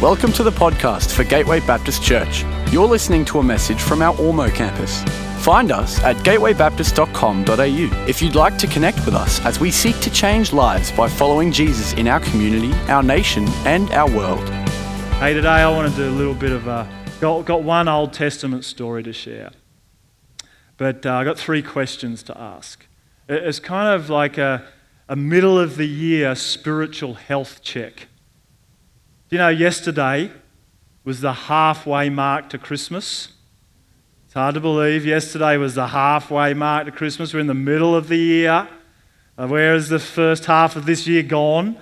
Welcome to the podcast for Gateway Baptist Church. You're listening to a message from our Ormeau campus. Find us at gatewaybaptist.com.au if you'd like to connect with us as we seek to change lives by following Jesus in our community, our nation, and our world. Hey, today I want to do a little bit of a. Got, got one Old Testament story to share. But uh, I got three questions to ask. It's kind of like a, a middle of the year spiritual health check. You know, yesterday was the halfway mark to Christmas. It's hard to believe. Yesterday was the halfway mark to Christmas. We're in the middle of the year. Uh, where is the first half of this year gone?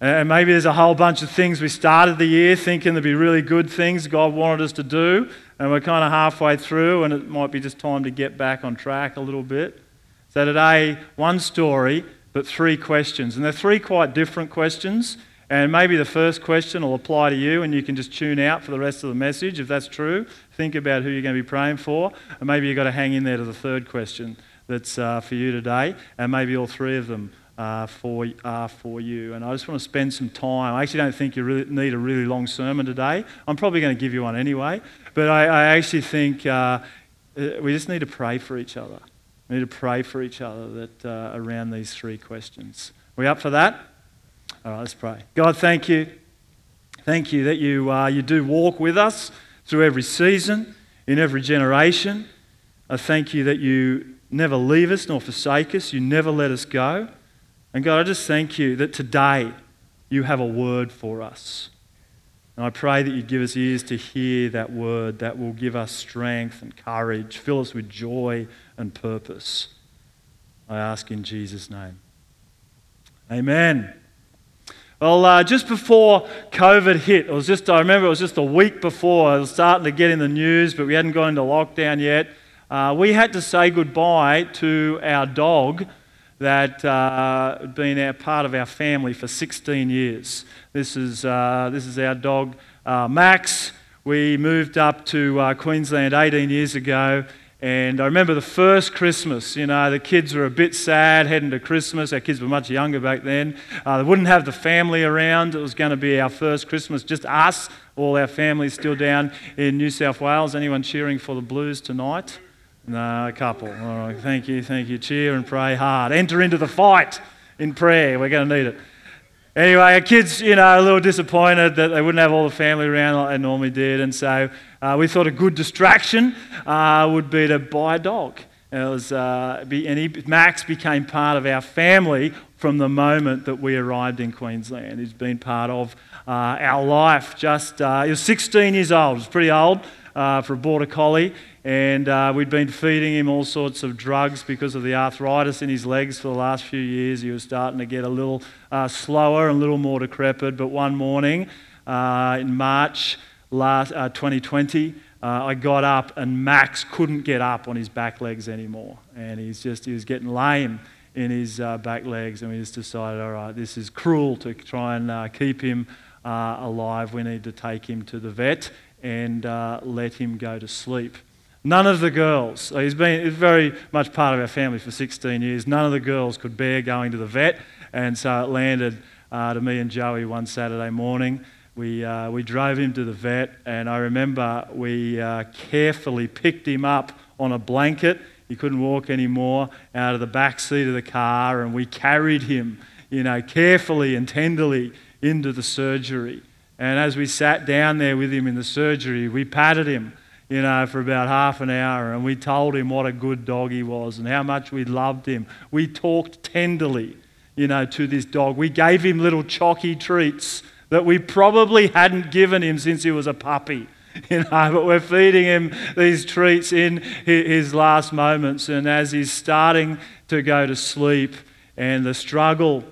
And maybe there's a whole bunch of things we started the year thinking there'd be really good things God wanted us to do, and we're kind of halfway through, and it might be just time to get back on track a little bit. So, today, one story, but three questions. And they're three quite different questions. And maybe the first question will apply to you, and you can just tune out for the rest of the message if that's true. Think about who you're going to be praying for, and maybe you've got to hang in there to the third question that's uh, for you today, and maybe all three of them uh, for, uh, for you. And I just want to spend some time. I actually don't think you really need a really long sermon today. I'm probably going to give you one anyway. But I, I actually think uh, uh, we just need to pray for each other. We need to pray for each other that, uh, around these three questions. Are we up for that? All right, let's pray. God, thank you. Thank you that you, uh, you do walk with us through every season, in every generation. I thank you that you never leave us nor forsake us. You never let us go. And God, I just thank you that today you have a word for us. And I pray that you give us ears to hear that word that will give us strength and courage, fill us with joy and purpose. I ask in Jesus' name. Amen. Well, uh, just before COVID hit, it was just, I remember it was just a week before, it was starting to get in the news, but we hadn't gone into lockdown yet. Uh, we had to say goodbye to our dog that uh, had been our, part of our family for 16 years. This is, uh, this is our dog, uh, Max. We moved up to uh, Queensland 18 years ago, and I remember the first Christmas, you know, the kids were a bit sad heading to Christmas. Our kids were much younger back then. Uh, they wouldn't have the family around. It was going to be our first Christmas, just us, all our families still down in New South Wales. Anyone cheering for the Blues tonight? No, a couple. All right, thank you, thank you. Cheer and pray hard. Enter into the fight in prayer. We're going to need it. Anyway, our kids, you know, a little disappointed that they wouldn't have all the family around like they normally did, and so uh, we thought a good distraction uh, would be to buy a dog. And, it was, uh, be, and he, Max became part of our family from the moment that we arrived in Queensland. He's been part of uh, our life. Just uh, he was 16 years old. He was pretty old uh, for a border collie, and we'd been feeding him all sorts of drugs because of the arthritis in his legs for the last few years. He was starting to get a little slower and a little more decrepit. But one morning in March last, 2020, uh, uh, I got up and Max couldn't get up on his back legs anymore. And he's just, he was getting lame in his uh, back legs. And we just decided, all right, this is cruel to try and keep him alive. We need to take him to the vet and let him go to sleep. None of the girls, he's been very much part of our family for 16 years, none of the girls could bear going to the vet, and so it landed uh, to me and Joey one Saturday morning. We, uh, we drove him to the vet, and I remember we uh, carefully picked him up on a blanket. He couldn't walk anymore out of the back seat of the car, and we carried him, you know, carefully and tenderly into the surgery. And as we sat down there with him in the surgery, we patted him you know, for about half an hour, and we told him what a good dog he was and how much we loved him. We talked tenderly, you know, to this dog. We gave him little chalky treats that we probably hadn't given him since he was a puppy. You know, but we're feeding him these treats in his last moments, and as he's starting to go to sleep, and the struggle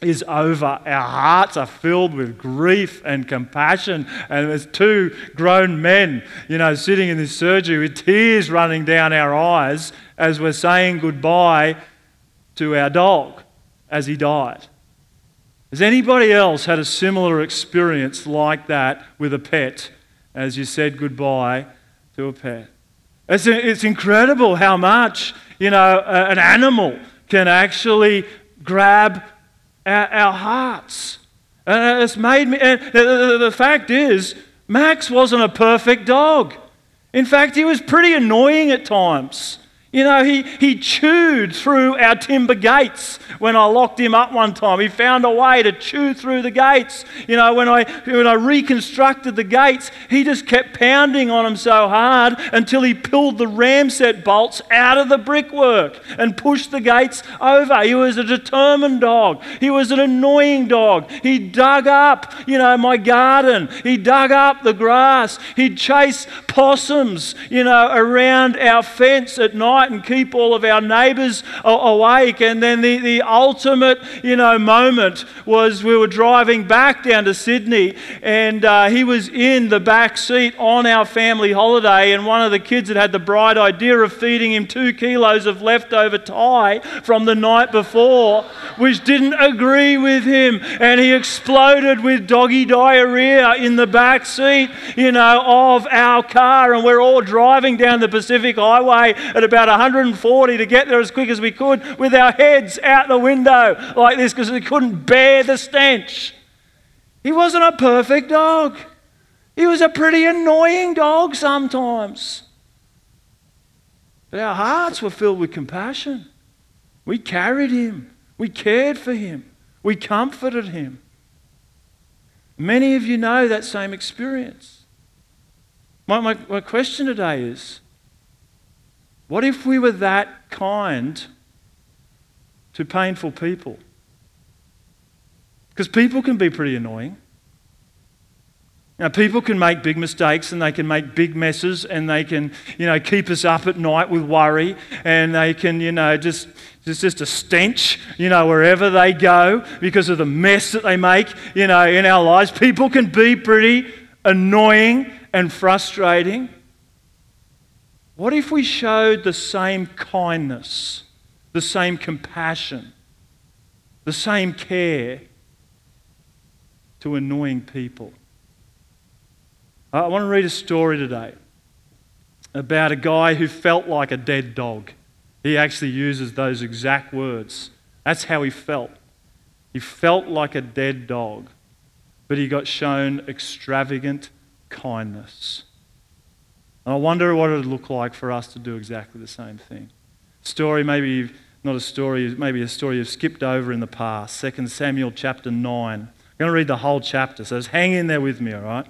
is over. Our hearts are filled with grief and compassion. And there's two grown men, you know, sitting in this surgery with tears running down our eyes as we're saying goodbye to our dog as he died. Has anybody else had a similar experience like that with a pet as you said goodbye to a pet? It's, it's incredible how much, you know, an animal can actually grab our, our hearts. And it's made me. And the fact is, Max wasn't a perfect dog. In fact, he was pretty annoying at times. You know, he, he chewed through our timber gates when I locked him up one time. He found a way to chew through the gates. You know, when I, when I reconstructed the gates, he just kept pounding on them so hard until he pulled the ramset bolts out of the brickwork and pushed the gates over. He was a determined dog. He was an annoying dog. He dug up, you know, my garden. He dug up the grass. He'd chase possums, you know, around our fence at night and keep all of our neighbours awake. And then the, the ultimate, you know, moment was we were driving back down to Sydney and uh, he was in the back seat on our family holiday and one of the kids had had the bright idea of feeding him two kilos of leftover Thai from the night before, which didn't agree with him. And he exploded with doggy diarrhea in the back seat, you know, of our car. And we're all driving down the Pacific Highway at about 140 to get there as quick as we could with our heads out the window like this because we couldn't bear the stench. He wasn't a perfect dog. He was a pretty annoying dog sometimes. But our hearts were filled with compassion. We carried him. We cared for him. We comforted him. Many of you know that same experience. My, my, my question today is what if we were that kind to painful people? Because people can be pretty annoying. Now, people can make big mistakes and they can make big messes and they can, you know, keep us up at night with worry and they can, you know, just, it's just a stench, you know, wherever they go because of the mess that they make, you know, in our lives. People can be pretty annoying and frustrating. What if we showed the same kindness, the same compassion, the same care to annoying people? I want to read a story today about a guy who felt like a dead dog. He actually uses those exact words. That's how he felt. He felt like a dead dog, but he got shown extravagant kindness. And I wonder what it would look like for us to do exactly the same thing. Story, maybe not a story, maybe a story you've skipped over in the past. 2 Samuel chapter 9. I'm going to read the whole chapter, so just hang in there with me, all right?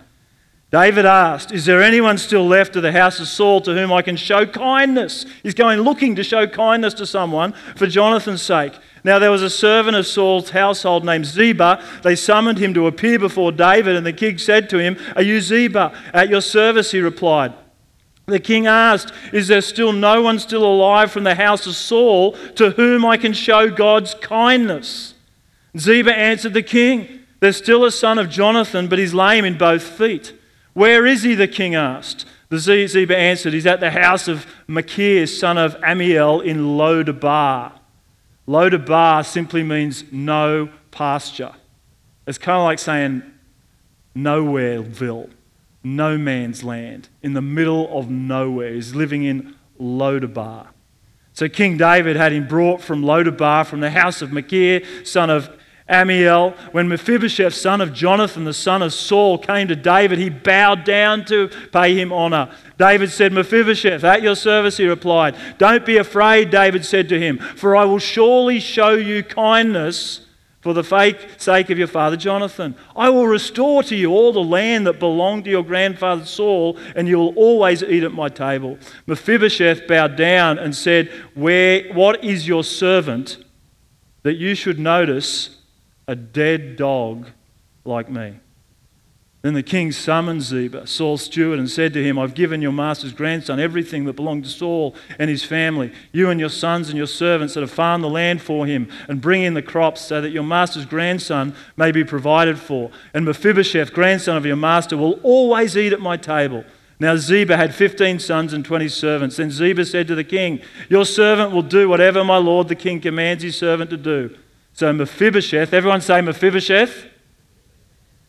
David asked, Is there anyone still left of the house of Saul to whom I can show kindness? He's going looking to show kindness to someone for Jonathan's sake. Now there was a servant of Saul's household named Ziba. They summoned him to appear before David, and the king said to him, Are you Ziba? At your service, he replied. The king asked, Is there still no one still alive from the house of Saul to whom I can show God's kindness? Ziba answered the king, There's still a son of Jonathan, but he's lame in both feet. Where is he? the king asked. The Ziba answered, He's at the house of Machir, son of Ammiel, in Lodabar. Lodabar simply means no pasture. It's kind of like saying nowhereville no man's land, in the middle of nowhere. He's living in Lodabar. So King David had him brought from Lodabar, from the house of Machir, son of Ammiel. When Mephibosheth, son of Jonathan, the son of Saul, came to David, he bowed down to pay him honor. David said, Mephibosheth, at your service, he replied. Don't be afraid, David said to him, for I will surely show you kindness for the sake of your father Jonathan. I will restore to you all the land that belonged to your grandfather Saul, and you will always eat at my table. Mephibosheth bowed down and said, Where, What is your servant that you should notice a dead dog like me? Then the king summoned Ziba, Saul's steward, and said to him, I've given your master's grandson everything that belonged to Saul and his family, you and your sons and your servants that have farmed the land for him, and bring in the crops so that your master's grandson may be provided for. And Mephibosheth, grandson of your master, will always eat at my table. Now Ziba had 15 sons and 20 servants. Then Ziba said to the king, Your servant will do whatever my lord the king commands his servant to do. So Mephibosheth, everyone say Mephibosheth.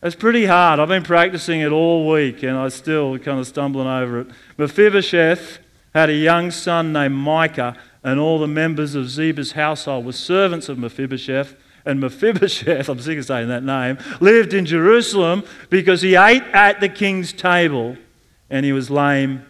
It's pretty hard. I've been practicing it all week and I'm still kind of stumbling over it. Mephibosheth had a young son named Micah, and all the members of Ziba's household were servants of Mephibosheth. And Mephibosheth, I'm sick of saying that name, lived in Jerusalem because he ate at the king's table and he was lame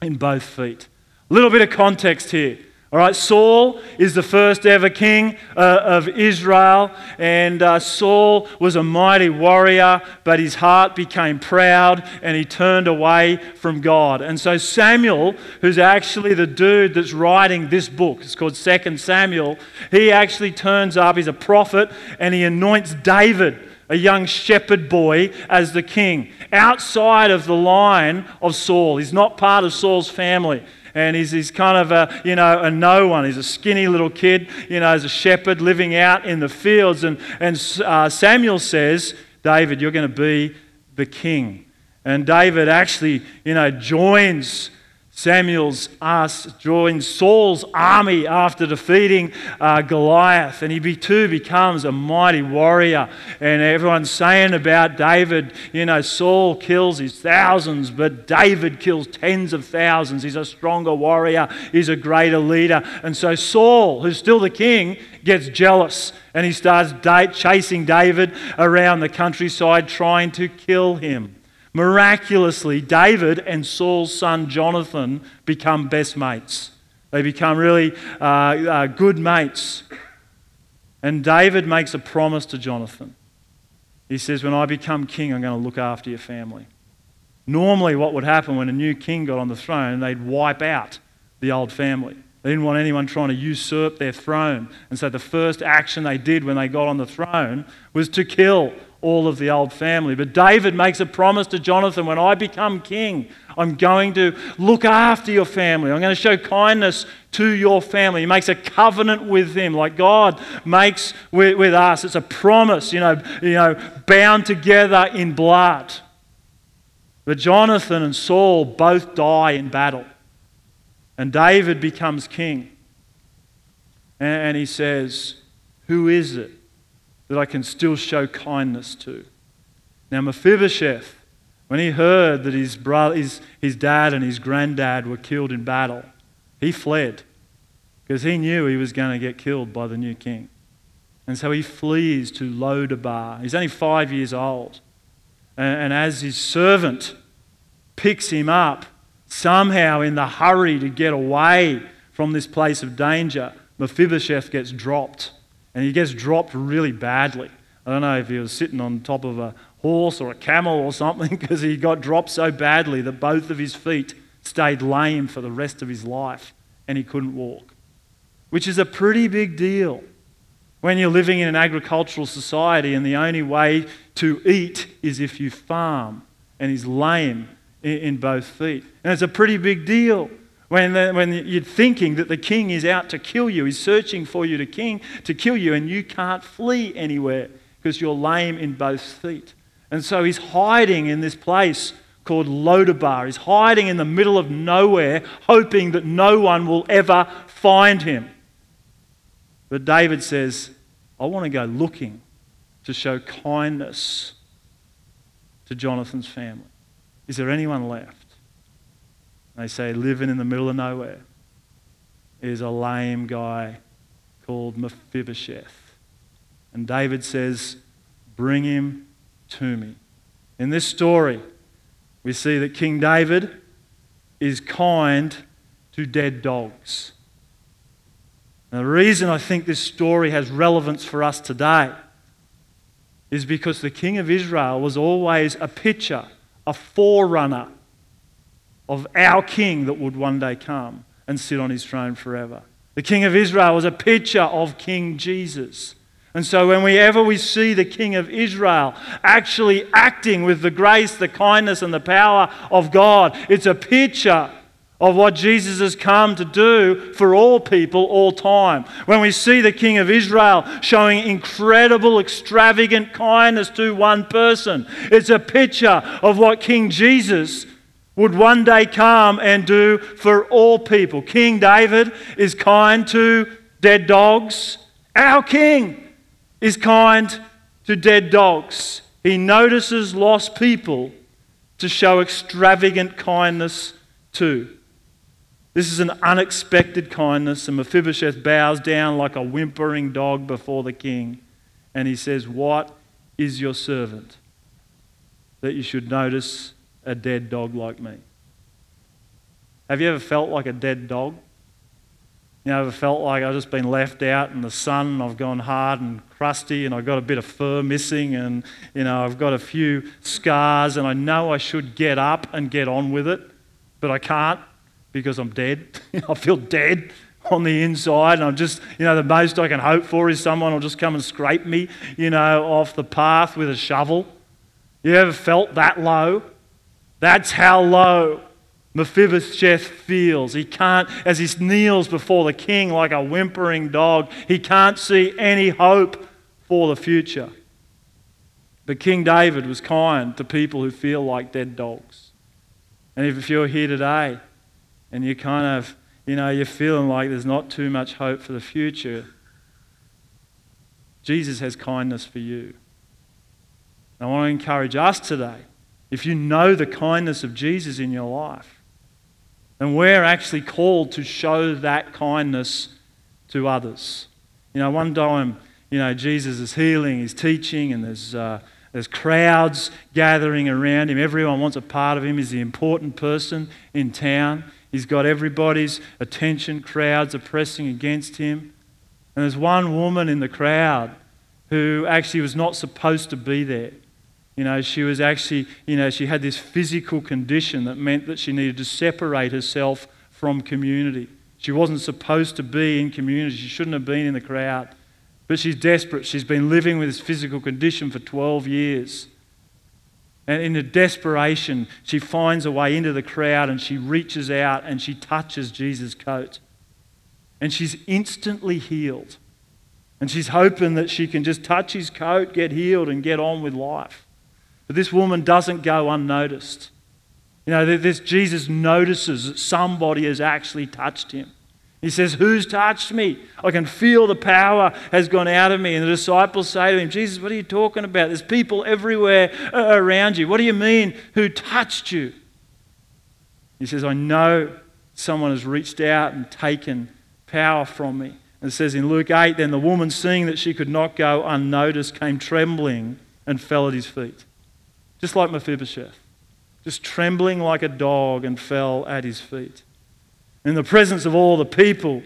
in both feet. A little bit of context here. All right, Saul is the first ever king uh, of Israel, and uh, Saul was a mighty warrior, but his heart became proud and he turned away from God. And so Samuel, who's actually the dude that's writing this book, it's called Second Samuel, he actually turns up, he's a prophet, and he anoints David a young shepherd boy as the king, outside of the line of Saul. He's not part of Saul's family and he's, he's kind of a, you know, a no one. He's a skinny little kid, you know, as a shepherd living out in the fields. And, and uh, Samuel says, David, you're going to be the king. And David actually, you know, joins Samuel's us joins Saul's army after defeating uh, Goliath, and he too becomes a mighty warrior. And everyone's saying about David, you know, Saul kills his thousands, but David kills tens of thousands. He's a stronger warrior, he's a greater leader. And so Saul, who's still the king, gets jealous and he starts chasing David around the countryside, trying to kill him. Miraculously, David and Saul's son Jonathan become best mates. They become really uh, uh, good mates. And David makes a promise to Jonathan. He says, When I become king, I'm going to look after your family. Normally, what would happen when a new king got on the throne, they'd wipe out the old family. They didn't want anyone trying to usurp their throne. And so the first action they did when they got on the throne was to kill all of the old family. But David makes a promise to Jonathan when I become king, I'm going to look after your family. I'm going to show kindness to your family. He makes a covenant with them like God makes with, with us. It's a promise, you know, you know, bound together in blood. But Jonathan and Saul both die in battle. And David becomes king. And, and he says, Who is it that I can still show kindness to. Now, Mephibosheth, when he heard that his, brother, his, his dad and his granddad were killed in battle, he fled because he knew he was going to get killed by the new king. And so he flees to Lodabar. He's only five years old. And, and as his servant picks him up, somehow in the hurry to get away from this place of danger, Mephibosheth gets dropped and he gets dropped really badly. I don't know if he was sitting on top of a horse or a camel or something because he got dropped so badly that both of his feet stayed lame for the rest of his life and he couldn't walk, which is a pretty big deal when you're living in an agricultural society and the only way to eat is if you farm and he's lame in both feet. And it's a pretty big deal when, the, when you're thinking that the king is out to kill you, he's searching for you to, king, to kill you, and you can't flee anywhere because you're lame in both feet. And so he's hiding in this place called Lodabar. He's hiding in the middle of nowhere, hoping that no one will ever find him. But David says, I want to go looking to show kindness to Jonathan's family. Is there anyone left? They say living in the middle of nowhere is a lame guy called Mephibosheth. And David says, Bring him to me. In this story, we see that King David is kind to dead dogs. Now, the reason I think this story has relevance for us today is because the king of Israel was always a picture, a forerunner of our king that would one day come and sit on his throne forever. The king of Israel was a picture of King Jesus. And so, whenever we see the King of Israel actually acting with the grace, the kindness, and the power of God, it's a picture of what Jesus has come to do for all people, all time. When we see the King of Israel showing incredible, extravagant kindness to one person, it's a picture of what King Jesus would one day come and do for all people. King David is kind to dead dogs. Our king is kind to dead dogs. He notices lost people to show extravagant kindness to. This is an unexpected kindness, and Mephibosheth bows down like a whimpering dog before the king. And he says, What is your servant that you should notice a dead dog like me? Have you ever felt like a dead dog? You know, ever felt like I've just been left out in the sun and I've gone hard and crusty and I've got a bit of fur missing and, you know, I've got a few scars and I know I should get up and get on with it, but I can't because I'm dead. I feel dead on the inside and I'm just, you know, the most I can hope for is someone will just come and scrape me, you know, off the path with a shovel. You ever felt that low? That's how low Mephibosheth feels. He can't, as he kneels before the king like a whimpering dog, he can't see any hope for the future. But King David was kind to people who feel like dead dogs. And if you're here today and you kind of, you know, you're feeling like there's not too much hope for the future, Jesus has kindness for you. I want to encourage us today. If you know the kindness of Jesus in your life, and we're actually called to show that kindness to others. You know, one time, you know, Jesus is healing, he's teaching, and there's, uh, there's crowds gathering around him. Everyone wants a part of him. He's the important person in town. He's got everybody's attention. Crowds are pressing against him. And there's one woman in the crowd who actually was not supposed to be there. You know, she was actually, you know, she had this physical condition that meant that she needed to separate herself from community. She wasn't supposed to be in community. She shouldn't have been in the crowd. But she's desperate. She's been living with this physical condition for 12 years. And in a desperation, she finds a way into the crowd and she reaches out and she touches Jesus' coat. And she's instantly healed. And she's hoping that she can just touch his coat, get healed, and get on with life. But this woman doesn't go unnoticed. You know, this Jesus notices that somebody has actually touched him. He says, Who's touched me? I can feel the power has gone out of me. And the disciples say to him, Jesus, what are you talking about? There's people everywhere around you. What do you mean, who touched you? He says, I know someone has reached out and taken power from me. And it says in Luke 8, then the woman, seeing that she could not go unnoticed, came trembling and fell at his feet just like Mephibosheth, just trembling like a dog and fell at his feet. In the presence of all the people,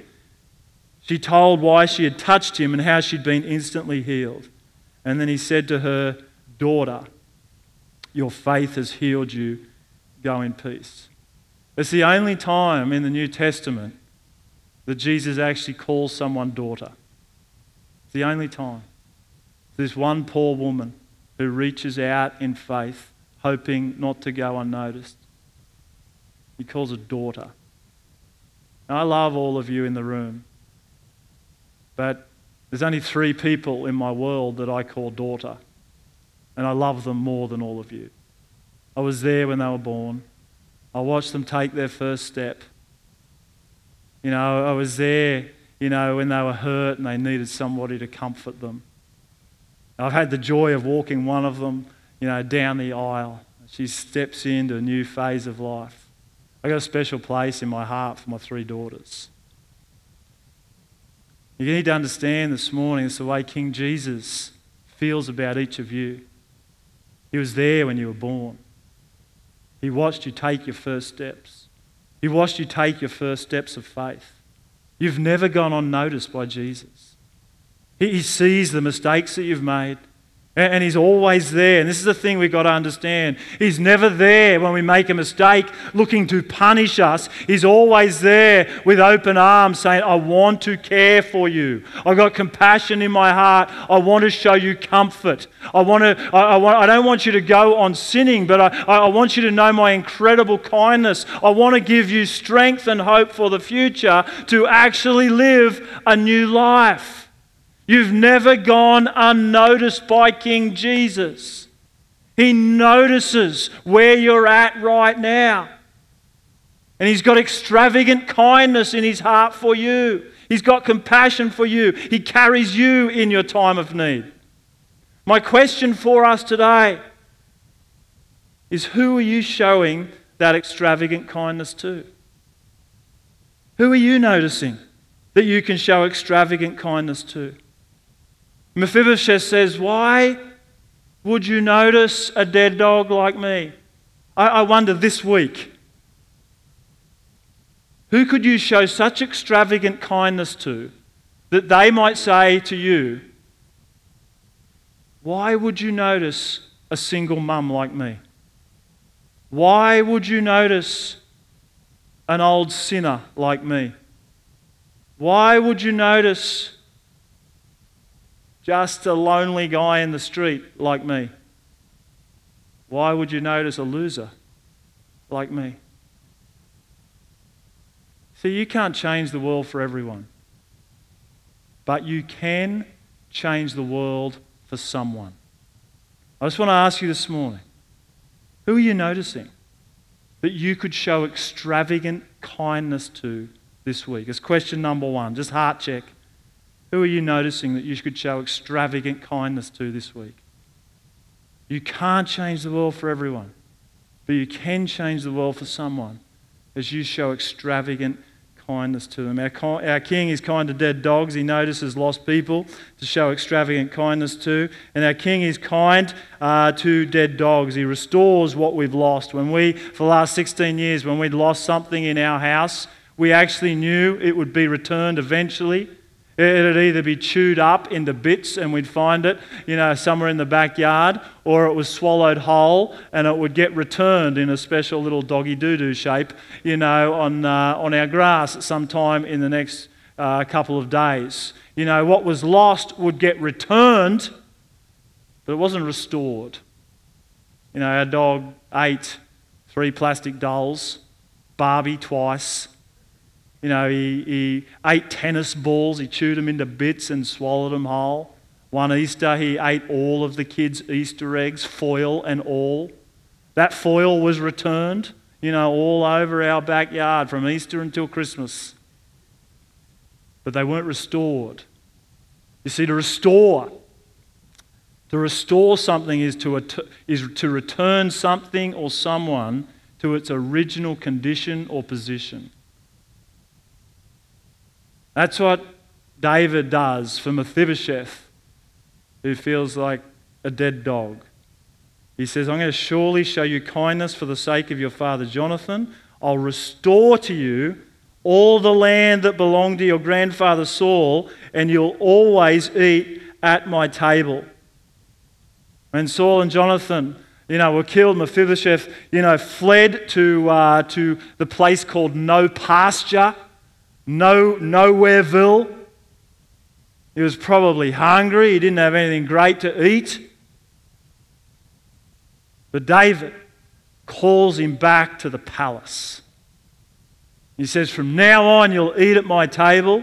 she told why she had touched him and how she'd been instantly healed. And then he said to her, Daughter, your faith has healed you. Go in peace. It's the only time in the New Testament that Jesus actually calls someone daughter. It's the only time. This one poor woman who reaches out in faith, hoping not to go unnoticed. He calls her daughter. I love all of you in the room, but there's only three people in my world that I call daughter, and I love them more than all of you. I was there when they were born. I watched them take their first step. You know, I was there, you know, when they were hurt and they needed somebody to comfort them. I've had the joy of walking one of them, you know, down the aisle. She steps into a new phase of life. I've got a special place in my heart for my three daughters. You need to understand this morning it's the way King Jesus feels about each of you. He was there when you were born. He watched you take your first steps. He watched you take your first steps of faith. You've never gone unnoticed by Jesus. He sees the mistakes that you've made. And he's always there. And this is the thing we've got to understand. He's never there when we make a mistake looking to punish us. He's always there with open arms saying, I want to care for you. I've got compassion in my heart. I want to show you comfort. I, want to, I, I, want, I don't want you to go on sinning, but I, I want you to know my incredible kindness. I want to give you strength and hope for the future to actually live a new life. You've never gone unnoticed by King Jesus. He notices where you're at right now. And He's got extravagant kindness in His heart for you. He's got compassion for you. He carries you in your time of need. My question for us today is who are you showing that extravagant kindness to? Who are you noticing that you can show extravagant kindness to? Mephibosheth says, Why would you notice a dead dog like me? I, I wonder this week, who could you show such extravagant kindness to that they might say to you, Why would you notice a single mum like me? Why would you notice an old sinner like me? Why would you notice just a lonely guy in the street like me? Why would you notice a loser like me? See, you can't change the world for everyone, but you can change the world for someone. I just want to ask you this morning who are you noticing that you could show extravagant kindness to this week? It's question number one. Just heart check. Who are you noticing that you could show extravagant kindness to this week? You can't change the world for everyone, but you can change the world for someone as you show extravagant kindness to them. Our, our king is kind to dead dogs. He notices lost people to show extravagant kindness to. And our king is kind uh, to dead dogs. He restores what we've lost. When we, for the last 16 years, when we'd lost something in our house, we actually knew it would be returned eventually. It'd either be chewed up into bits and we'd find it, you know, somewhere in the backyard, or it was swallowed whole and it would get returned in a special little doggy doo doo shape, you know, on, uh, on our grass sometime in the next uh, couple of days. You know, what was lost would get returned, but it wasn't restored. You know, our dog ate three plastic dolls, Barbie twice, you know, he, he ate tennis balls, he chewed them into bits and swallowed them whole. One Easter, he ate all of the kids' Easter eggs, foil and all. That foil was returned, you know, all over our backyard from Easter until Christmas. But they weren't restored. You see, to restore, to restore something is to, is to return something or someone to its original condition or position. That's what David does for Mephibosheth, who feels like a dead dog. He says, I'm going to surely show you kindness for the sake of your father Jonathan. I'll restore to you all the land that belonged to your grandfather Saul, and you'll always eat at my table. When Saul and Jonathan, you know, were killed, Mephibosheth, you know, fled to, uh, to the place called No Pasture no, nowhereville. He was probably hungry. He didn't have anything great to eat. But David calls him back to the palace. He says, From now on, you'll eat at my table,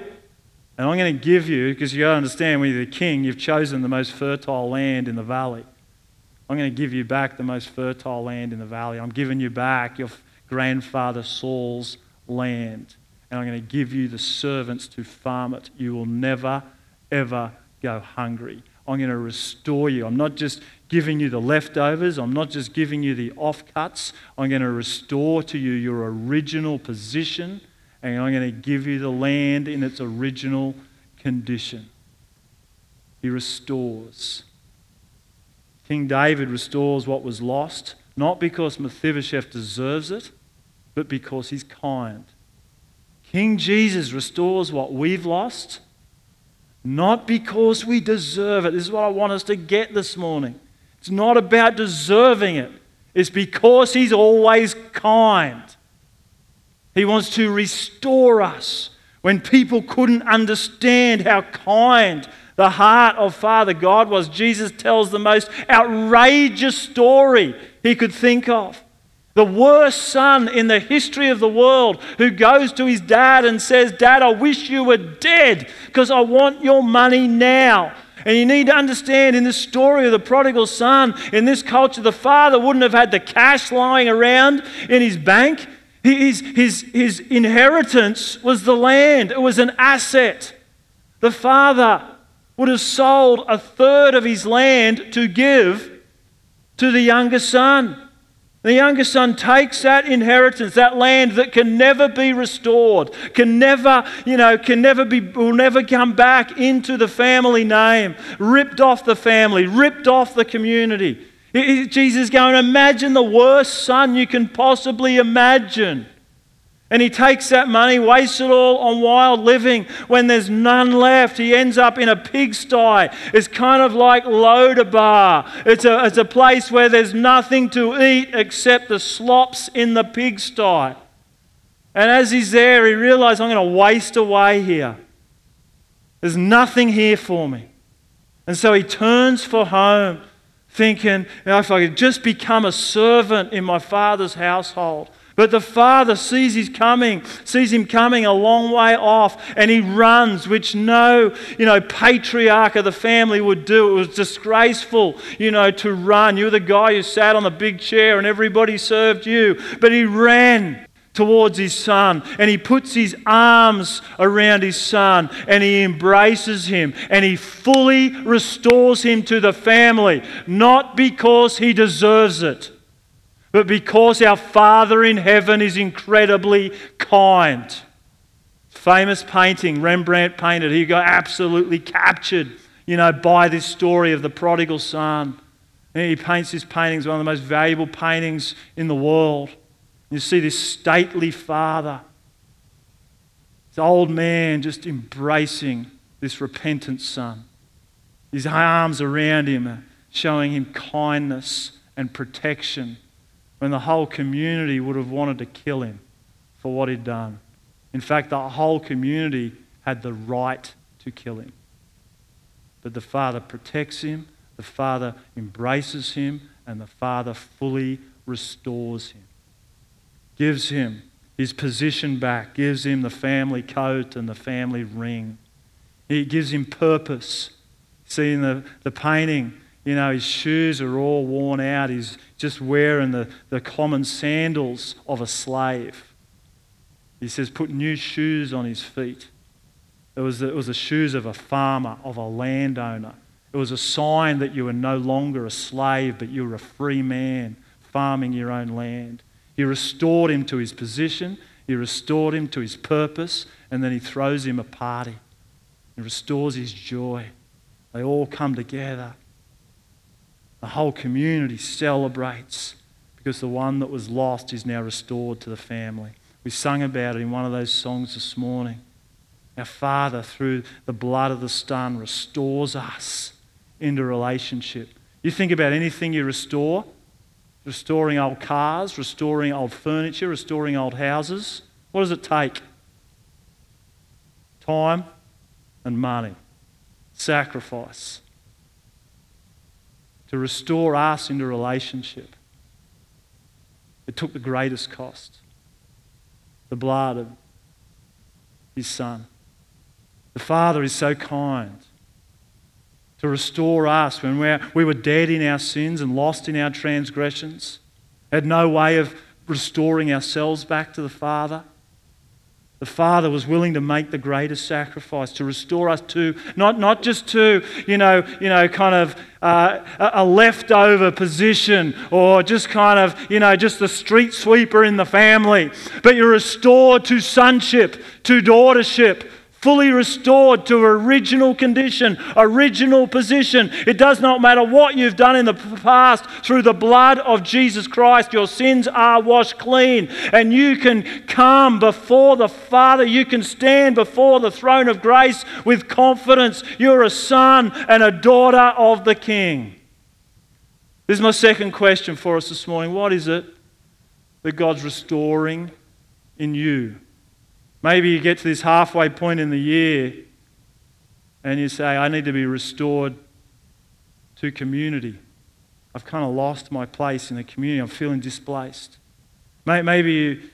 and I'm going to give you, because you got to understand, when you're the king, you've chosen the most fertile land in the valley. I'm going to give you back the most fertile land in the valley. I'm giving you back your grandfather Saul's land and I'm going to give you the servants to farm it. You will never, ever go hungry. I'm going to restore you. I'm not just giving you the leftovers, I'm not just giving you the offcuts. I'm going to restore to you your original position, and I'm going to give you the land in its original condition. He restores. King David restores what was lost, not because Mephibosheth deserves it, but because he's kind. King Jesus restores what we've lost, not because we deserve it. This is what I want us to get this morning. It's not about deserving it, it's because He's always kind. He wants to restore us. When people couldn't understand how kind the heart of Father God was, Jesus tells the most outrageous story he could think of. The worst son in the history of the world who goes to his dad and says, Dad, I wish you were dead because I want your money now. And you need to understand in this story of the prodigal son, in this culture, the father wouldn't have had the cash lying around in his bank. His, his, his inheritance was the land, it was an asset. The father would have sold a third of his land to give to the younger son. The younger son takes that inheritance, that land that can never be restored, can never, you know, can never be, will never come back into the family name, ripped off the family, ripped off the community. Jesus is going, imagine the worst son you can possibly imagine. And he takes that money, wastes it all on wild living. When there's none left, he ends up in a pigsty. It's kind of like Lodabar. It's a, it's a place where there's nothing to eat except the slops in the pigsty. And as he's there, he realizes, I'm going to waste away here. There's nothing here for me. And so he turns for home, thinking, you know, if I could just become a servant in my father's household. But the father sees he's coming, sees him coming a long way off, and he runs, which no, you know, patriarch of the family would do. It was disgraceful, you know, to run. You were the guy who sat on the big chair and everybody served you. But he ran towards his son and he puts his arms around his son and he embraces him and he fully restores him to the family, not because he deserves it but because our Father in heaven is incredibly kind. Famous painting Rembrandt painted. He got absolutely captured, you know, by this story of the prodigal son. And he paints this painting as one of the most valuable paintings in the world. You see this stately father, this old man just embracing this repentant son. His arms around him, showing him kindness and protection when the whole community would have wanted to kill him for what he'd done. In fact, the whole community had the right to kill him. But the Father protects him, the Father embraces him, and the Father fully restores him. Gives him his position back, gives him the family coat and the family ring. He gives him purpose. See in the, the painting, you know, his shoes are all worn out. He's just wearing the, the common sandals of a slave. He says, put new shoes on his feet. It was, the, it was the shoes of a farmer, of a landowner. It was a sign that you were no longer a slave, but you were a free man farming your own land. He restored him to his position, he restored him to his purpose, and then he throws him a party. He restores his joy. They all come together. The whole community celebrates because the one that was lost is now restored to the family. We sung about it in one of those songs this morning. Our Father, through the blood of the Son, restores us into relationship. You think about anything you restore restoring old cars, restoring old furniture, restoring old houses. What does it take? Time and money, sacrifice to restore us into relationship. It took the greatest cost the blood of his son. The Father is so kind to restore us when we're, we were dead in our sins and lost in our transgressions, had no way of restoring ourselves back to the Father. The Father was willing to make the greatest sacrifice to restore us to, not, not just to, you know, you know kind of uh, a leftover position or just kind of, you know, just the street sweeper in the family, but you're restored to sonship, to daughtership, fully restored to original condition, original position. It does not matter what you've done in the past, through the blood of Jesus Christ, your sins are washed clean, and you can come before the Father. You can stand before the throne of grace with confidence. You're a son and a daughter of the King. This is my second question for us this morning. What is it that God's restoring in you? Maybe you get to this halfway point in the year and you say, I need to be restored to community. I've kind of lost my place in the community. I'm feeling displaced. Maybe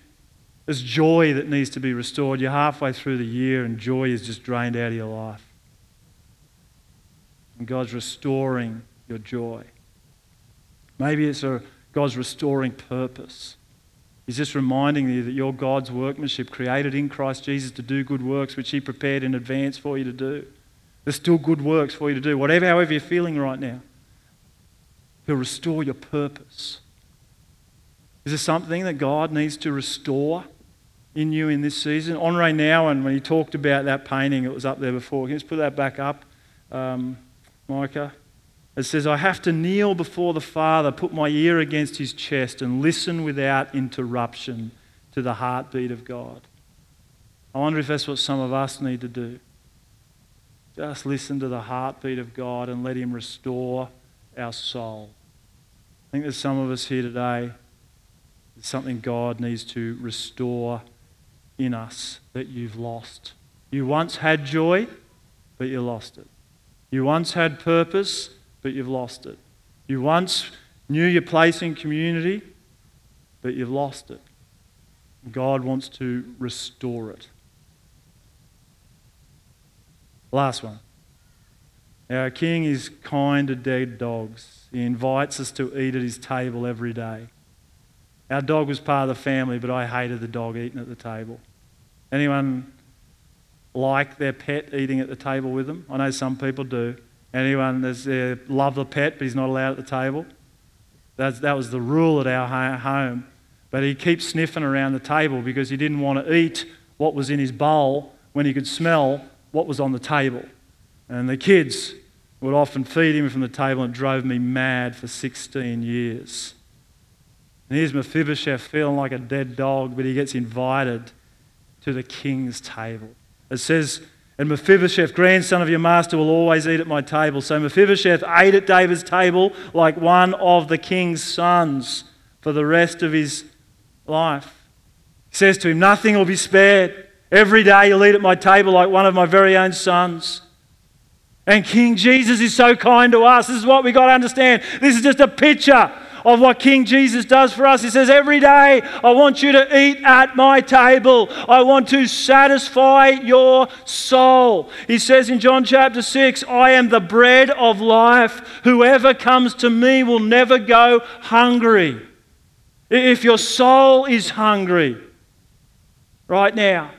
there's joy that needs to be restored. You're halfway through the year and joy is just drained out of your life. And God's restoring your joy. Maybe it's a, God's restoring purpose. He's just reminding you that you're God's workmanship, created in Christ Jesus to do good works, which He prepared in advance for you to do. There's still good works for you to do, whatever, however you're feeling right now. He'll restore your purpose. Is there something that God needs to restore in you in this season? Henri Nouwen, when he talked about that painting, it was up there before. Can you just put that back up, um, Micah? It says, I have to kneel before the Father, put my ear against his chest, and listen without interruption to the heartbeat of God. I wonder if that's what some of us need to do. Just listen to the heartbeat of God and let him restore our soul. I think there's some of us here today, there's something God needs to restore in us that you've lost. You once had joy, but you lost it. You once had purpose, but you've lost it. You once knew your place in community, but you've lost it. God wants to restore it. Last one. Our king is kind to dead dogs. He invites us to eat at his table every day. Our dog was part of the family, but I hated the dog eating at the table. Anyone like their pet eating at the table with them? I know some people do. Anyone that's uh, love the pet, but he's not allowed at the table? That's, that was the rule at our home. But he keeps sniffing around the table because he didn't want to eat what was in his bowl when he could smell what was on the table. And the kids would often feed him from the table, and it drove me mad for 16 years. And here's Mephibosheth feeling like a dead dog, but he gets invited to the king's table. It says and Mephibosheth, grandson of your master, will always eat at my table. So Mephibosheth ate at David's table like one of the king's sons for the rest of his life. He says to him, Nothing will be spared. Every day you'll eat at my table like one of my very own sons. And King Jesus is so kind to us. This is what we got to understand. This is just a picture of what King Jesus does for us. He says, Every day I want you to eat at my table. I want to satisfy your soul. He says in John chapter 6, I am the bread of life. Whoever comes to me will never go hungry. If your soul is hungry right now,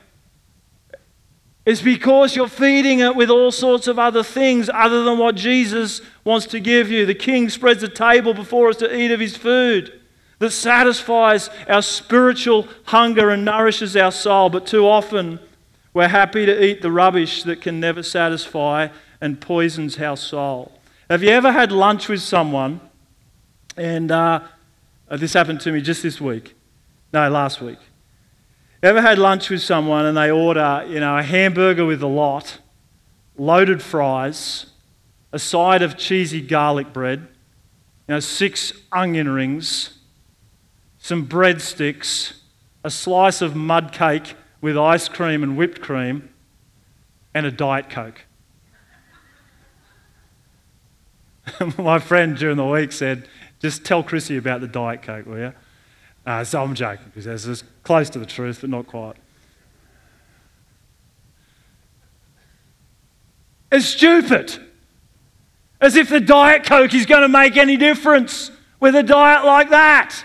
it's because you're feeding it with all sorts of other things other than what Jesus wants to give you. The King spreads a table before us to eat of his food that satisfies our spiritual hunger and nourishes our soul. But too often, we're happy to eat the rubbish that can never satisfy and poisons our soul. Have you ever had lunch with someone? And uh, this happened to me just this week. No, last week. Ever had lunch with someone and they order, you know, a hamburger with a lot, loaded fries, a side of cheesy garlic bread, you know, six onion rings, some breadsticks, a slice of mud cake with ice cream and whipped cream, and a Diet Coke. My friend during the week said, just tell Chrissy about the Diet Coke, will you? Uh, so I'm joking because it's close to the truth, but not quite. It's stupid. As if the Diet Coke is going to make any difference with a diet like that.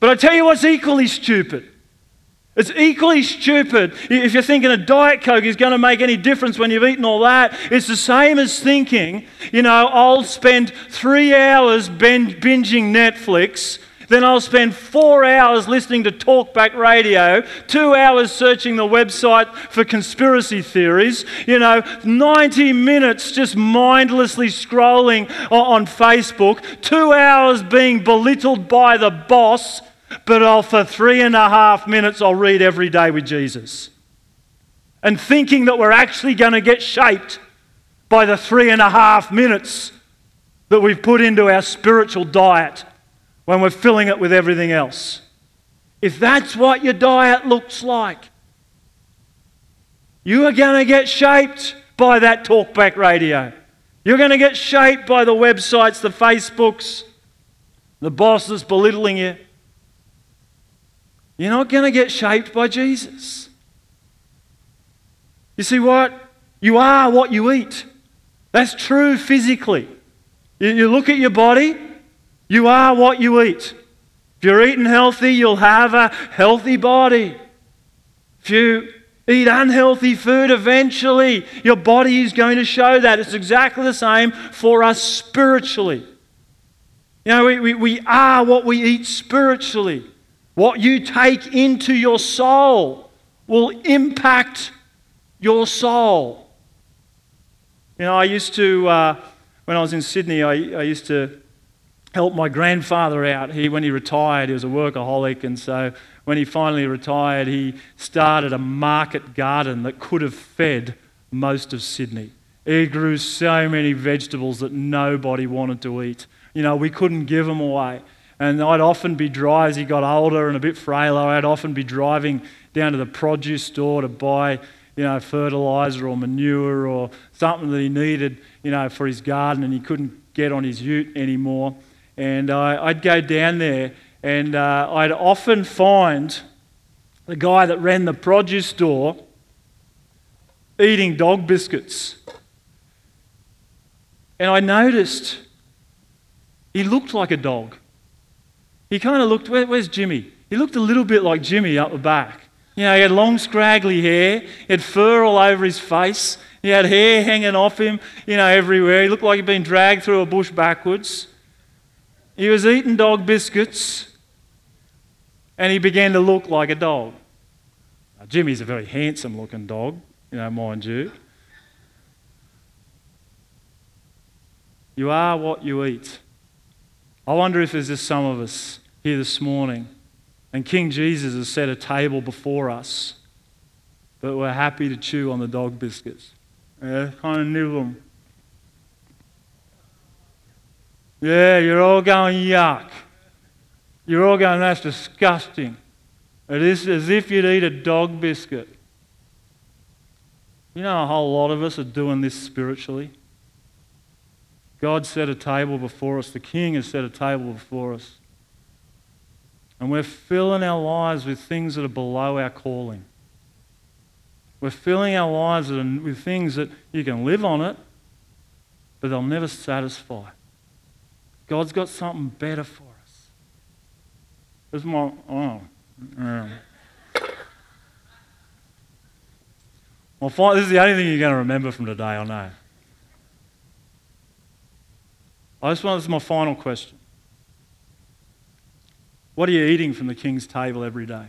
But I tell you what's equally stupid. It's equally stupid if you're thinking a Diet Coke is going to make any difference when you've eaten all that. It's the same as thinking, you know, I'll spend three hours binging Netflix then I'll spend four hours listening to talkback radio, two hours searching the website for conspiracy theories, you know, 90 minutes just mindlessly scrolling on Facebook, two hours being belittled by the boss, but I'll, for three and a half minutes, I'll read every day with Jesus. And thinking that we're actually going to get shaped by the three and a half minutes that we've put into our spiritual diet when we're filling it with everything else. If that's what your diet looks like, you are going to get shaped by that talkback radio. You're going to get shaped by the websites, the Facebooks, the bosses belittling you. You're not going to get shaped by Jesus. You see what? You are what you eat. That's true physically. You, look at your body, you are what you eat. If you're eating healthy, you'll have a healthy body. If you eat unhealthy food, eventually your body is going to show that. It's exactly the same for us spiritually. You know, we, we, we are what we eat spiritually. What you take into your soul will impact your soul. You know, I used to, uh, when I was in Sydney, I, I used to help my grandfather out. He, when he retired, he was a workaholic, and so when he finally retired, he started a market garden that could have fed most of Sydney. He grew so many vegetables that nobody wanted to eat. You know, we couldn't give them away. And I'd often be dry as he got older and a bit frailer. I'd often be driving down to the produce store to buy, you know, fertilizer or manure or something that he needed, you know, for his garden, and he couldn't get on his ute anymore. And I, would go down there, and uh, I'd often find the guy that ran the produce store eating dog biscuits. And I noticed he looked like a dog. He kind of looked, where, where's Jimmy? He looked a little bit like Jimmy up the back. You know, he had long, scraggly hair, he had fur all over his face, he had hair hanging off him, you know, everywhere. He looked like he'd been dragged through a bush backwards. He was eating dog biscuits, and he began to look like a dog. Now, Jimmy's a very handsome looking dog, you know, mind you. You are what you eat. I wonder if there's just some of us here this morning, and King Jesus has set a table before us, but we're happy to chew on the dog biscuits. Yeah, kind of nibble them. Yeah, you're all going, yuck. You're all going, that's disgusting. It is as if you'd eat a dog biscuit. You know, a whole lot of us are doing this spiritually. God set a table before us, the King has set a table before us. And we're filling our lives with things that are below our calling. We're filling our lives with things that you can live on it, but they'll never satisfy. God's got something better for us. This is my, oh, yeah. Well, this is the only thing you're going to remember from today, I know. I just want, this is my final question. What are you eating from the king's table every day?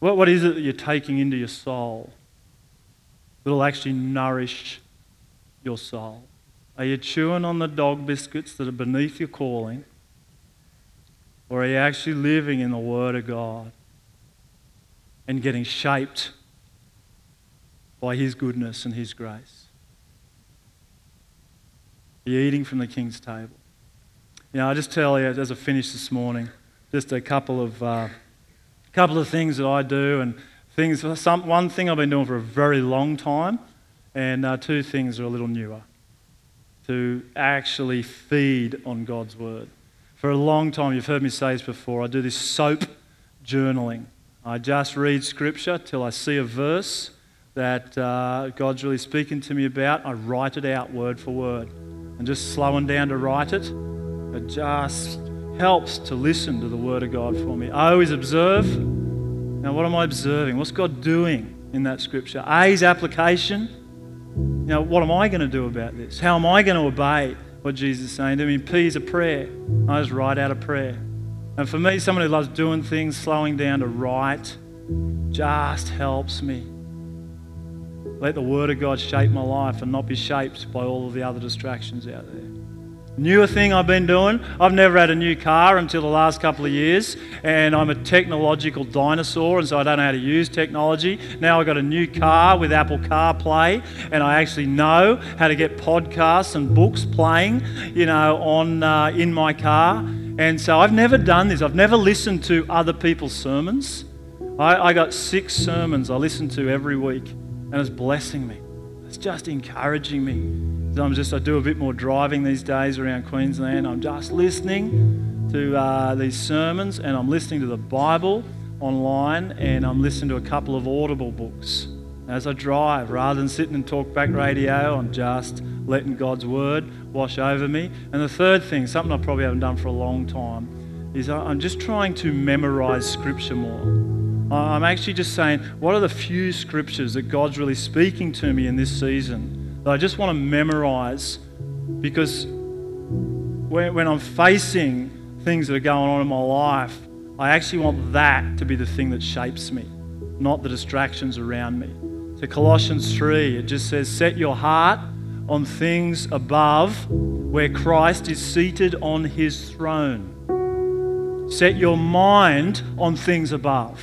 What, what is it that you're taking into your soul that will actually nourish your soul? Are you chewing on the dog biscuits that are beneath your calling? Or are you actually living in the Word of God and getting shaped by His goodness and His grace? Are you eating from the King's table? You know, I just tell you as I finish this morning, just a couple of, uh, couple of things that I do and things. Some, one thing I've been doing for a very long time, and uh, two things are a little newer. To actually feed on God's word. For a long time, you've heard me say this before, I do this soap journaling. I just read scripture till I see a verse that uh, God's really speaking to me about. I write it out word for word. And just slowing down to write it, it just helps to listen to the Word of God for me. I always observe. Now, what am I observing? What's God doing in that scripture? A's application. Now, what am I going to do about this? How am I going to obey what Jesus is saying to me? P is a prayer. I just write out a prayer. And for me, someone who loves doing things, slowing down to write, just helps me. Let the Word of God shape my life and not be shaped by all of the other distractions out there. Newer thing I've been doing, I've never had a new car until the last couple of years, and I'm a technological dinosaur, and so I don't know how to use technology. Now I've got a new car with Apple CarPlay, and I actually know how to get podcasts and books playing, you know, on uh, in my car. And so I've never done this. I've never listened to other people's sermons. I, I got six sermons I listen to every week, and it's blessing me. It's just encouraging me. I'm just, I do a bit more driving these days around Queensland. I'm just listening to uh, these sermons and I'm listening to the Bible online and I'm listening to a couple of audible books as I drive. Rather than sitting and talk back radio, I'm just letting God's word wash over me. And the third thing, something I probably haven't done for a long time, is I'm just trying to memorize scripture more. I'm actually just saying, what are the few scriptures that God's really speaking to me in this season? That I just want to memorize because when, when I'm facing things that are going on in my life, I actually want that to be the thing that shapes me, not the distractions around me. So, Colossians 3, it just says, Set your heart on things above where Christ is seated on his throne. Set your mind on things above,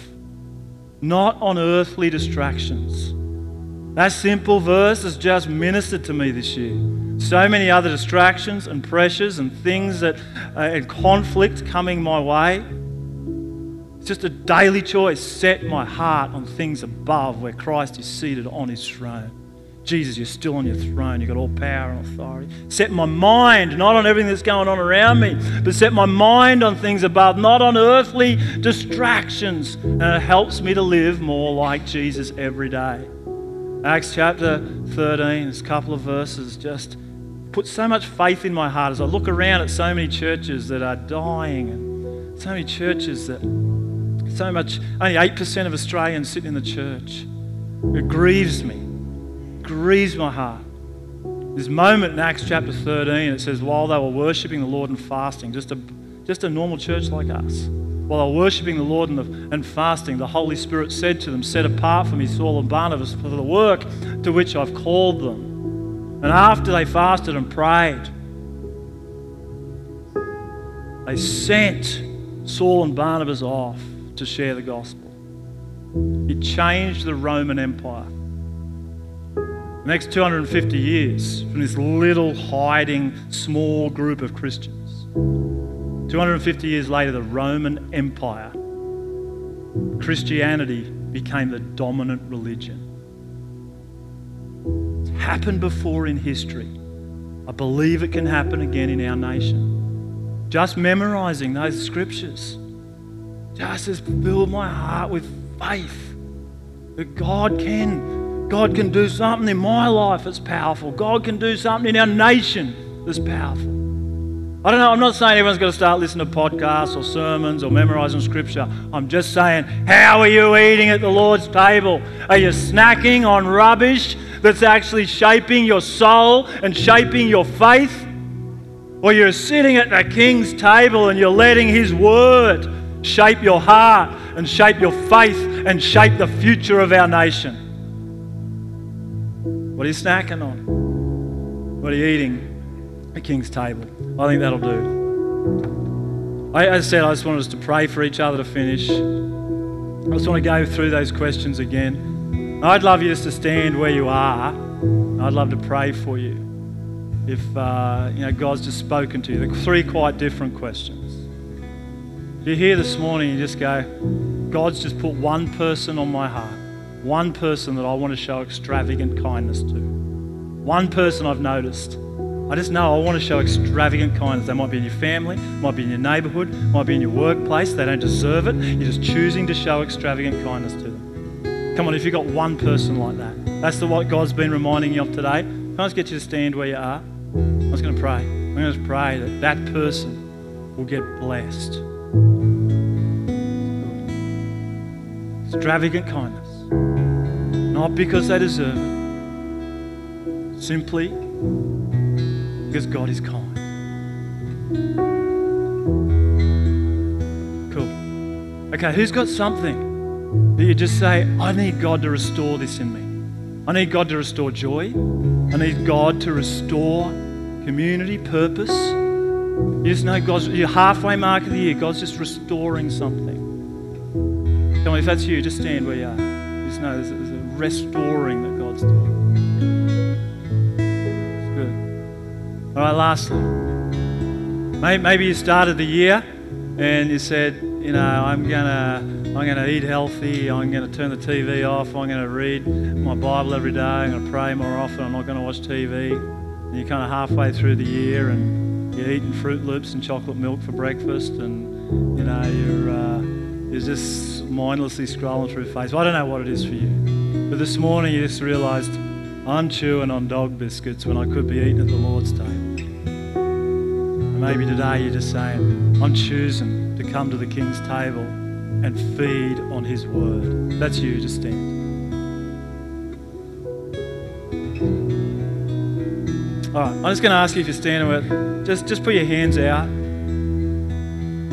not on earthly distractions. That simple verse has just ministered to me this year. So many other distractions and pressures and things that uh, and conflict coming my way. It's just a daily choice. Set my heart on things above where Christ is seated on his throne. Jesus, you're still on your throne. You've got all power and authority. Set my mind not on everything that's going on around me, but set my mind on things above, not on earthly distractions. And it helps me to live more like Jesus every day. Acts chapter 13, there's a couple of verses just put so much faith in my heart as I look around at so many churches that are dying and so many churches that so much only 8% of Australians sit in the church. It grieves me. Grieves my heart. This moment in Acts chapter 13, it says, while they were worshipping the Lord and fasting, just a, just a normal church like us, while they were worshipping the Lord and, the, and fasting, the Holy Spirit said to them, Set apart for me Saul and Barnabas for the work to which I've called them. And after they fasted and prayed, they sent Saul and Barnabas off to share the gospel. It changed the Roman Empire. The next 250 years, from this little hiding small group of Christians, 250 years later, the Roman Empire, Christianity became the dominant religion. It's happened before in history. I believe it can happen again in our nation. Just memorizing those scriptures just has filled my heart with faith that God can. God can do something in my life that's powerful. God can do something in our nation that's powerful. I don't know, I'm not saying everyone's got to start listening to podcasts or sermons or memorizing scripture. I'm just saying, how are you eating at the Lord's table? Are you snacking on rubbish that's actually shaping your soul and shaping your faith? Or you're sitting at the King's table and you're letting His Word shape your heart and shape your faith and shape the future of our nation? What are you snacking on? What are you eating at King's table? I think that'll do. I, as I said, I just wanted us to pray for each other to finish. I just want to go through those questions again. I'd love you just to stand where you are. I'd love to pray for you. If uh, you know God's just spoken to you, the three quite different questions. If you're here this morning, you just go, God's just put one person on my heart, one person that I want to show extravagant kindness to, one person I've noticed. I just know I want to show extravagant kindness. They might be in your family, might be in your neighborhood, might be in your workplace. They don't deserve it. You're just choosing to show extravagant kindness to them. Come on, if you've got one person like that, that's the what God's been reminding you of today. Can I just get you to stand where you are? I was going to pray. I'm going to pray that that person will get blessed. Extravagant kindness. Not because they deserve it, simply because God is kind. Cool. Okay, who's got something that you just say, I need God to restore this in me? I need God to restore joy. I need God to restore community, purpose. You just know God's, your halfway mark of the year, God's just restoring something. Come on, if that's you, just stand where you are. You Just know there's there's a restoring that God's doing. All right, lastly, maybe you started the year and you said, you know, I'm gonna, I'm gonna eat healthy. I'm gonna turn the TV off. I'm gonna read my Bible every day. I'm gonna pray more often. I'm not gonna watch TV. And you're kind of halfway through the year and you're eating Froot Loops and chocolate milk for breakfast, and you know you're, uh, you're just mindlessly scrolling through Facebook. I don't know what it is for you, but this morning you just realised I'm chewing on dog biscuits when I could be eating at the Lord's table. And maybe today you're just saying, I'm choosing to come to the King's table and feed on His word. That's you, stand. All right, I'm just going to ask you if you're standing with, just just put your hands out.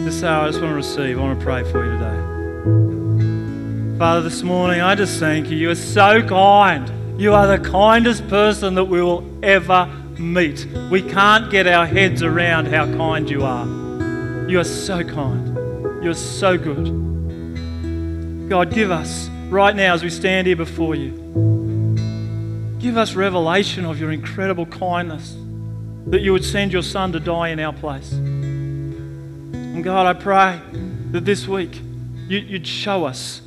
Just say, I just want to receive. I want to pray for you today. Father, this morning I just thank you. You are so kind. You are the kindest person that we will ever meet. We can't get our heads around how kind you are. You are so kind. You are so good. God, give us right now as we stand here before you. Give us revelation of your incredible kindness that you would send your son to die in our place. And God, I pray that this week you'd show us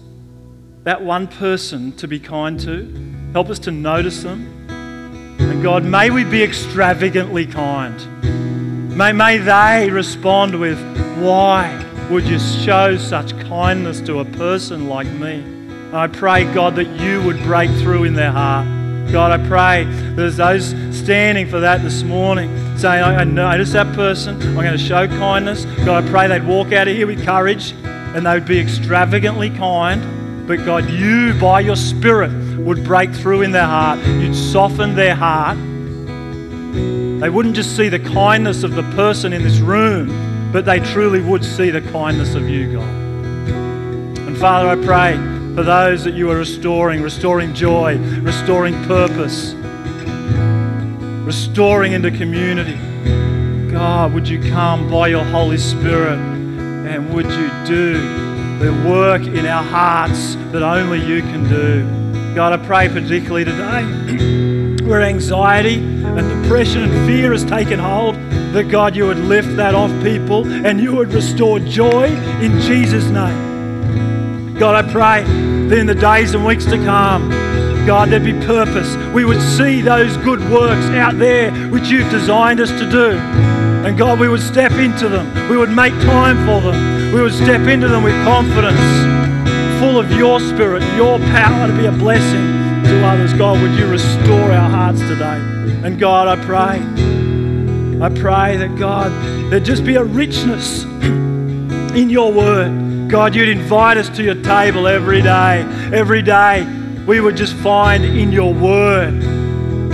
that one person to be kind to. Help us to notice them. And God, may we be extravagantly kind. May, may they respond with, Why would you show such kindness to a person like me? And I pray, God, that you would break through in their heart. God, I pray there's those standing for that this morning, saying, I notice that person, I'm going to show kindness. God, I pray they'd walk out of here with courage and they would be extravagantly kind. But God, you, by your Spirit, would break through in their heart. You'd soften their heart. They wouldn't just see the kindness of the person in this room, but they truly would see the kindness of you, God. And Father, I pray for those that you are restoring, restoring joy, restoring purpose, restoring into community. God, would you come by your Holy Spirit and would you do the work in our hearts that only you can do? God, I pray particularly today where anxiety and depression and fear has taken hold, that God, you would lift that off people and you would restore joy in Jesus' name. God, I pray that in the days and weeks to come, God, there'd be purpose. We would see those good works out there which you've designed us to do. And God, we would step into them. We would make time for them. We would step into them with confidence full of your spirit, your power to be a blessing to others. God, would you restore our hearts today? And God, I pray, I pray that God, there'd just be a richness in your word. God, you'd invite us to your table every day. Every day, we would just find in your word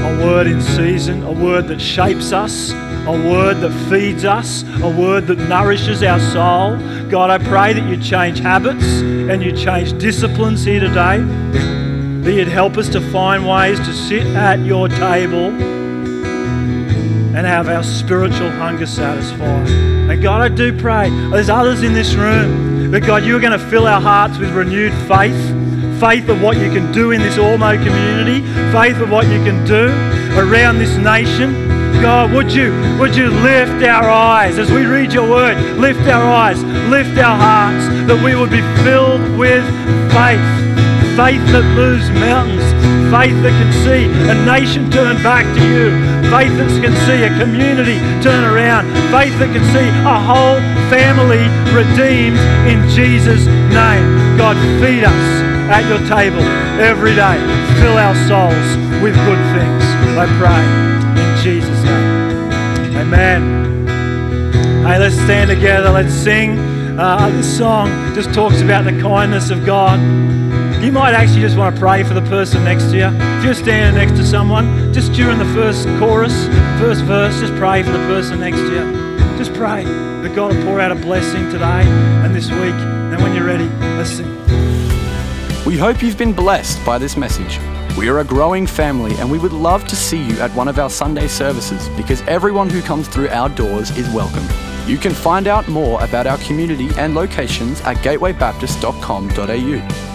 a word in season, a word that shapes us, a word that feeds us, a word that nourishes our soul. God, I pray that you change habits and you change disciplines here today. That you'd help us to find ways to sit at your table and have our spiritual hunger satisfied. And God, I do pray, there's others in this room, that God, you're going to fill our hearts with renewed faith faith of what you can do in this Ormeau community, faith of what you can do around this nation. God, would you, would you lift our eyes as we read your word? Lift our eyes, lift our hearts, that we would be filled with faith. Faith that moves mountains, faith that can see a nation turn back to you, faith that can see a community turn around, faith that can see a whole family redeemed in Jesus' name. God, feed us at your table every day. Fill our souls with good things, I pray. In Jesus' name. Amen. Hey, let's stand together. Let's sing. Uh, this song just talks about the kindness of God. You might actually just want to pray for the person next to you. If you're standing next to someone, just during the first chorus, first verse, just pray for the person next to you. Just pray that God will pour out a blessing today and this week. And when you're ready, let's sing. We hope you've been blessed by this message. We are a growing family and we would love to see you at one of our Sunday services because everyone who comes through our doors is welcome. You can find out more about our community and locations at gatewaybaptist.com.au.